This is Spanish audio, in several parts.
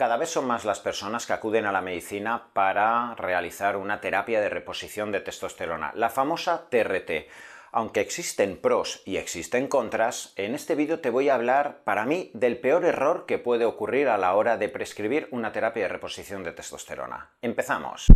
Cada vez son más las personas que acuden a la medicina para realizar una terapia de reposición de testosterona, la famosa TRT. Aunque existen pros y existen contras, en este vídeo te voy a hablar, para mí, del peor error que puede ocurrir a la hora de prescribir una terapia de reposición de testosterona. Empezamos.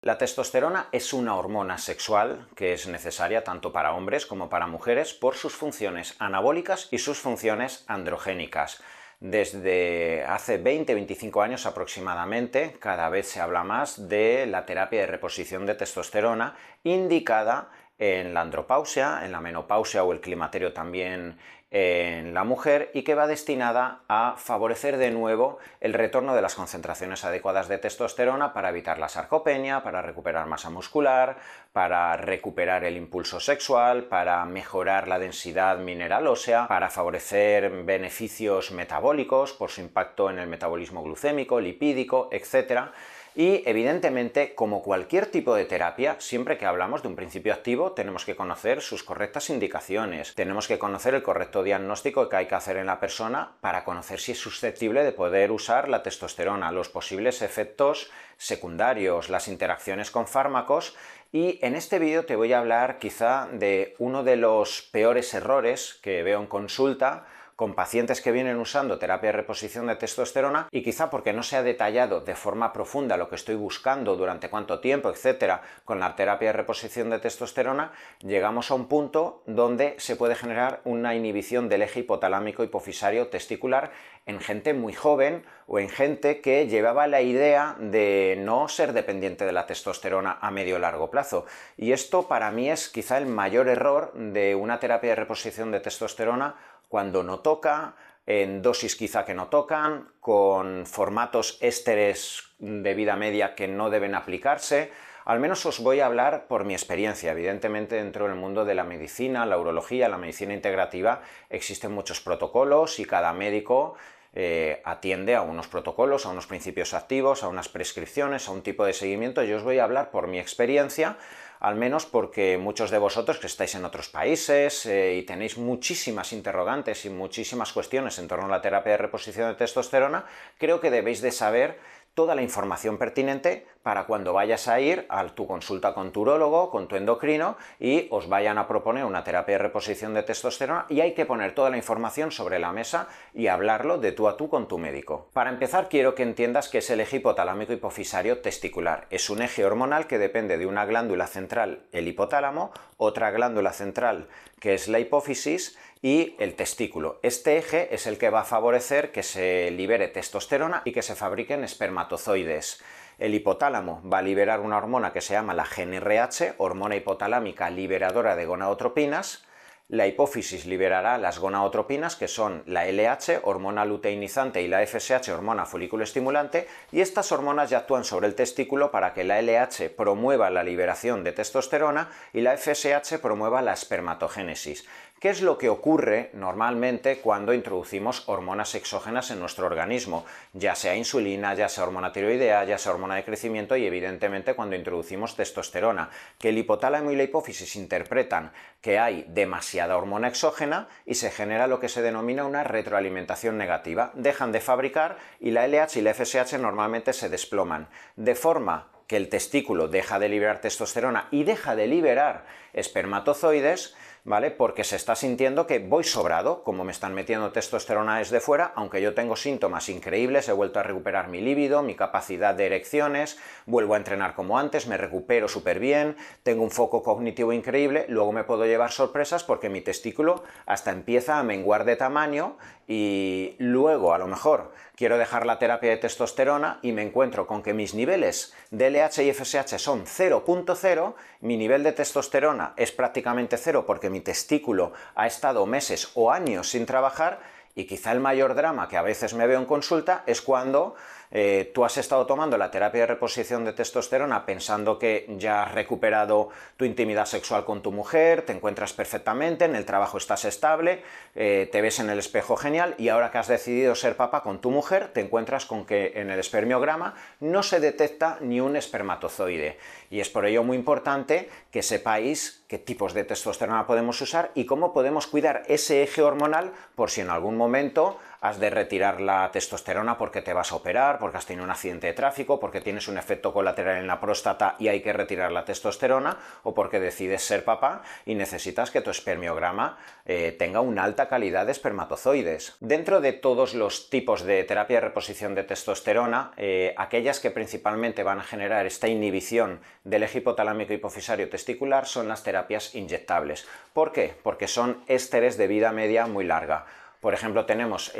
La testosterona es una hormona sexual que es necesaria tanto para hombres como para mujeres por sus funciones anabólicas y sus funciones androgénicas. Desde hace 20-25 años aproximadamente, cada vez se habla más de la terapia de reposición de testosterona indicada en la andropausia, en la menopausia o el climaterio también en la mujer y que va destinada a favorecer de nuevo el retorno de las concentraciones adecuadas de testosterona para evitar la sarcopenia, para recuperar masa muscular, para recuperar el impulso sexual, para mejorar la densidad mineral ósea, para favorecer beneficios metabólicos por su impacto en el metabolismo glucémico, lipídico, etc. Y evidentemente, como cualquier tipo de terapia, siempre que hablamos de un principio activo, tenemos que conocer sus correctas indicaciones, tenemos que conocer el correcto diagnóstico que hay que hacer en la persona para conocer si es susceptible de poder usar la testosterona, los posibles efectos secundarios, las interacciones con fármacos. Y en este vídeo te voy a hablar quizá de uno de los peores errores que veo en consulta con pacientes que vienen usando terapia de reposición de testosterona y quizá porque no se ha detallado de forma profunda lo que estoy buscando, durante cuánto tiempo, etcétera, con la terapia de reposición de testosterona, llegamos a un punto donde se puede generar una inhibición del eje hipotalámico hipofisario testicular en gente muy joven o en gente que llevaba la idea de no ser dependiente de la testosterona a medio largo plazo. Y esto para mí es quizá el mayor error de una terapia de reposición de testosterona cuando no toca, en dosis quizá que no tocan, con formatos ésteres de vida media que no deben aplicarse. Al menos os voy a hablar por mi experiencia. Evidentemente, dentro del mundo de la medicina, la urología, la medicina integrativa, existen muchos protocolos y cada médico eh, atiende a unos protocolos, a unos principios activos, a unas prescripciones, a un tipo de seguimiento. Yo os voy a hablar por mi experiencia al menos porque muchos de vosotros que estáis en otros países eh, y tenéis muchísimas interrogantes y muchísimas cuestiones en torno a la terapia de reposición de testosterona, creo que debéis de saber toda la información pertinente para cuando vayas a ir a tu consulta con tu urólogo, con tu endocrino y os vayan a proponer una terapia de reposición de testosterona y hay que poner toda la información sobre la mesa y hablarlo de tú a tú con tu médico. Para empezar quiero que entiendas que es el eje hipotalámico hipofisario testicular. Es un eje hormonal que depende de una glándula central, el hipotálamo, otra glándula central que es la hipófisis y el testículo. Este eje es el que va a favorecer que se libere testosterona y que se fabriquen espermatozoides. El hipotálamo va a liberar una hormona que se llama la GNRH, hormona hipotalámica liberadora de gonadotropinas. La hipófisis liberará las gonadotropinas, que son la LH, hormona luteinizante, y la FSH, hormona folículo estimulante, y estas hormonas ya actúan sobre el testículo para que la LH promueva la liberación de testosterona y la FSH promueva la espermatogénesis. ¿Qué es lo que ocurre normalmente cuando introducimos hormonas exógenas en nuestro organismo? Ya sea insulina, ya sea hormona tiroidea, ya sea hormona de crecimiento y evidentemente cuando introducimos testosterona, que el hipotálamo y la hipófisis interpretan que hay demasiada hormona exógena y se genera lo que se denomina una retroalimentación negativa. Dejan de fabricar y la LH y la FSH normalmente se desploman. De forma que el testículo deja de liberar testosterona y deja de liberar espermatozoides, ¿vale? Porque se está sintiendo que voy sobrado, como me están metiendo testosterona desde fuera, aunque yo tengo síntomas increíbles, he vuelto a recuperar mi líbido, mi capacidad de erecciones, vuelvo a entrenar como antes, me recupero súper bien, tengo un foco cognitivo increíble, luego me puedo llevar sorpresas porque mi testículo hasta empieza a menguar de tamaño y luego a lo mejor quiero dejar la terapia de testosterona y me encuentro con que mis niveles de LH y FSH son 0.0, mi nivel de testosterona es prácticamente cero porque mi testículo ha estado meses o años sin trabajar y quizá el mayor drama que a veces me veo en consulta es cuando eh, tú has estado tomando la terapia de reposición de testosterona pensando que ya has recuperado tu intimidad sexual con tu mujer, te encuentras perfectamente, en el trabajo estás estable, eh, te ves en el espejo genial y ahora que has decidido ser papá con tu mujer, te encuentras con que en el espermiograma no se detecta ni un espermatozoide. Y es por ello muy importante que sepáis qué tipos de testosterona podemos usar y cómo podemos cuidar ese eje hormonal por si en algún momento has de retirar la testosterona porque te vas a operar, porque has tenido un accidente de tráfico, porque tienes un efecto colateral en la próstata y hay que retirar la testosterona, o porque decides ser papá y necesitas que tu espermiograma eh, tenga una alta calidad de espermatozoides. Dentro de todos los tipos de terapia de reposición de testosterona, eh, aquellas que principalmente van a generar esta inhibición del eje hipotalámico hipofisario testicular son las terapias inyectables. ¿Por qué? Porque son ésteres de vida media muy larga. Por ejemplo, tenemos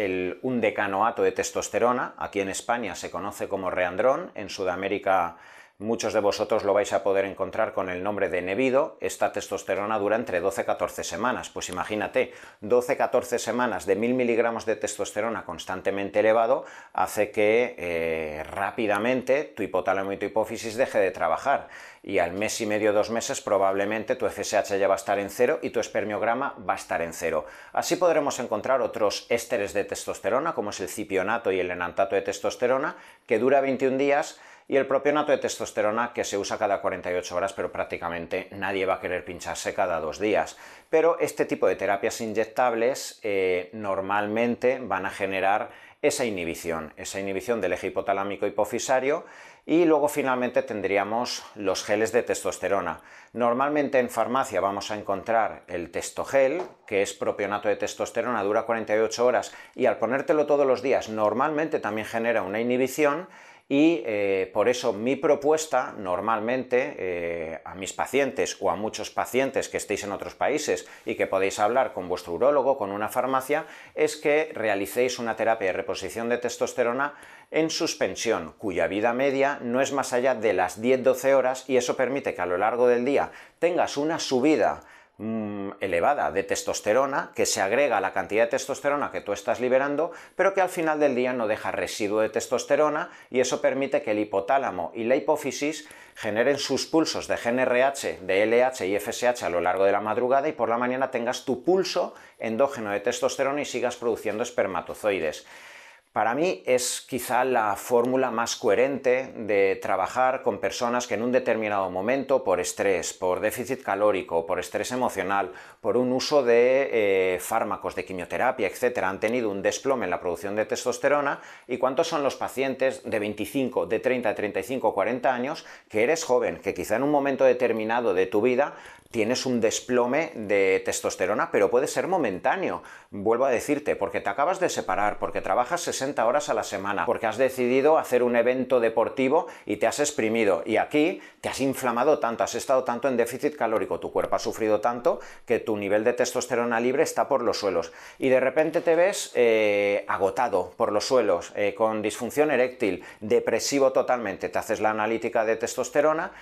un decanoato de testosterona, aquí en España se conoce como reandrón, en Sudamérica Muchos de vosotros lo vais a poder encontrar con el nombre de Nevido. Esta testosterona dura entre 12 y 14 semanas. Pues imagínate, 12-14 semanas de 1000 miligramos de testosterona constantemente elevado hace que eh, rápidamente tu hipotálamo y tu hipófisis deje de trabajar. Y al mes y medio, dos meses, probablemente tu FSH ya va a estar en cero y tu espermiograma va a estar en cero. Así podremos encontrar otros ésteres de testosterona, como es el cipionato y el enantato de testosterona, que dura 21 días y el propio nato de testosterona que se usa cada 48 horas, pero prácticamente nadie va a querer pincharse cada dos días. Pero este tipo de terapias inyectables eh, normalmente van a generar esa inhibición, esa inhibición del eje hipotalámico hipofisario y luego finalmente tendríamos los geles de testosterona. Normalmente en farmacia vamos a encontrar el testogel, que es propionato de testosterona, dura 48 horas y al ponértelo todos los días normalmente también genera una inhibición y eh, por eso mi propuesta normalmente eh, a mis pacientes o a muchos pacientes que estéis en otros países y que podéis hablar con vuestro urólogo, con una farmacia, es que realicéis una terapia de reposición de testosterona en suspensión, cuya vida media no es más allá de las 10-12 horas y eso permite que a lo largo del día tengas una subida Mm, elevada de testosterona que se agrega a la cantidad de testosterona que tú estás liberando, pero que al final del día no deja residuo de testosterona y eso permite que el hipotálamo y la hipófisis generen sus pulsos de GNRH, de LH y FSH a lo largo de la madrugada y por la mañana tengas tu pulso endógeno de testosterona y sigas produciendo espermatozoides. Para mí es quizá la fórmula más coherente de trabajar con personas que en un determinado momento, por estrés, por déficit calórico, por estrés emocional, por un uso de eh, fármacos, de quimioterapia, etc., han tenido un desplome en la producción de testosterona y cuántos son los pacientes de 25, de 30, de 35, 40 años que eres joven, que quizá en un momento determinado de tu vida tienes un desplome de testosterona, pero puede ser momentáneo. Vuelvo a decirte, porque te acabas de separar, porque trabajas 60 horas a la semana, porque has decidido hacer un evento deportivo y te has exprimido. Y aquí te has inflamado tanto, has estado tanto en déficit calórico, tu cuerpo ha sufrido tanto que tu nivel de testosterona libre está por los suelos. Y de repente te ves eh, agotado por los suelos, eh, con disfunción eréctil, depresivo totalmente. Te haces la analítica de testosterona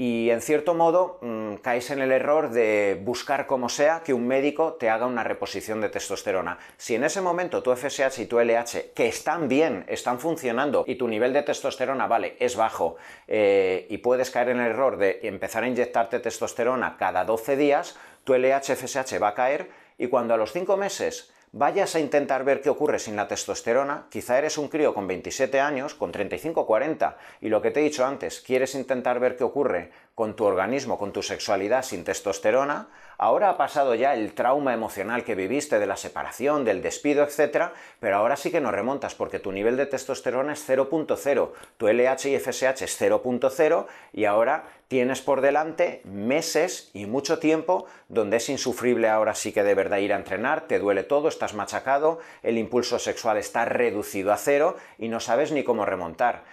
y en cierto modo mm, caes en el error de buscar como sea que un médico te haga una reposición de testosterona. Si en ese momento tu FSH y tu LH, que están bien, están funcionando y tu nivel de testosterona, vale, es bajo eh, y puedes caer en el error de empezar a inyectarte testosterona cada 12 días, tu LH, FSH va a caer y cuando a los 5 meses vayas a intentar ver qué ocurre sin la testosterona, quizá eres un crío con 27 años, con 35 40, y lo que te he dicho antes, quieres intentar ver qué ocurre con tu organismo, con tu sexualidad sin testosterona, ahora ha pasado ya el trauma emocional que viviste de la separación, del despido, etc., pero ahora sí que no remontas porque tu nivel de testosterona es 0.0, tu LH y FSH es 0.0 y ahora tienes por delante meses y mucho tiempo donde es insufrible ahora sí que de verdad ir a entrenar, te duele todo, estás machacado, el impulso sexual está reducido a cero y no sabes ni cómo remontar.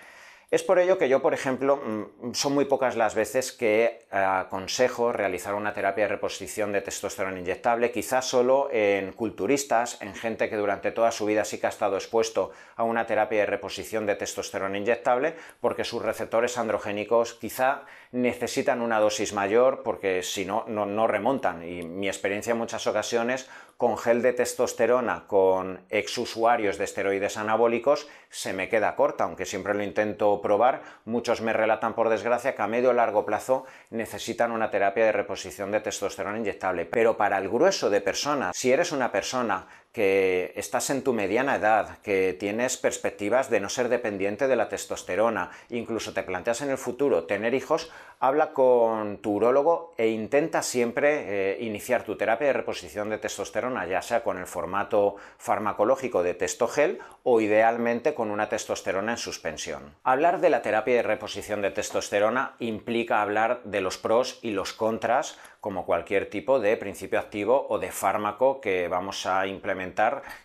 Es por ello que yo, por ejemplo, mm, son muy pocas las veces que eh, aconsejo realizar una terapia de reposición de testosterona inyectable, quizás solo en culturistas, en gente que durante toda su vida sí que ha estado expuesto a una terapia de reposición de testosterona inyectable, porque sus receptores androgénicos quizá necesitan una dosis mayor porque si no, no, remontan. Y mi experiencia en muchas ocasiones con gel de testosterona, con exusuarios de esteroides anabólicos, se me queda corta, aunque siempre lo intento probar. Muchos me relatan, por desgracia, que a medio o largo plazo necesitan una terapia de reposición de testosterona inyectable. Pero para el grueso de personas, si eres una persona que estás en tu mediana edad, que tienes perspectivas de no ser dependiente de la testosterona, incluso te planteas en el futuro tener hijos, habla con tu urólogo e intenta siempre eh, iniciar tu terapia de reposición de testosterona, ya sea con el formato farmacológico de testogel o idealmente con una testosterona en suspensión. Hablar de la terapia de reposición de testosterona implica hablar de los pros y los contras como cualquier tipo de principio activo o de fármaco que vamos a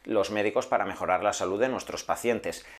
los médicos para mejorar la salud de nuestros pacientes.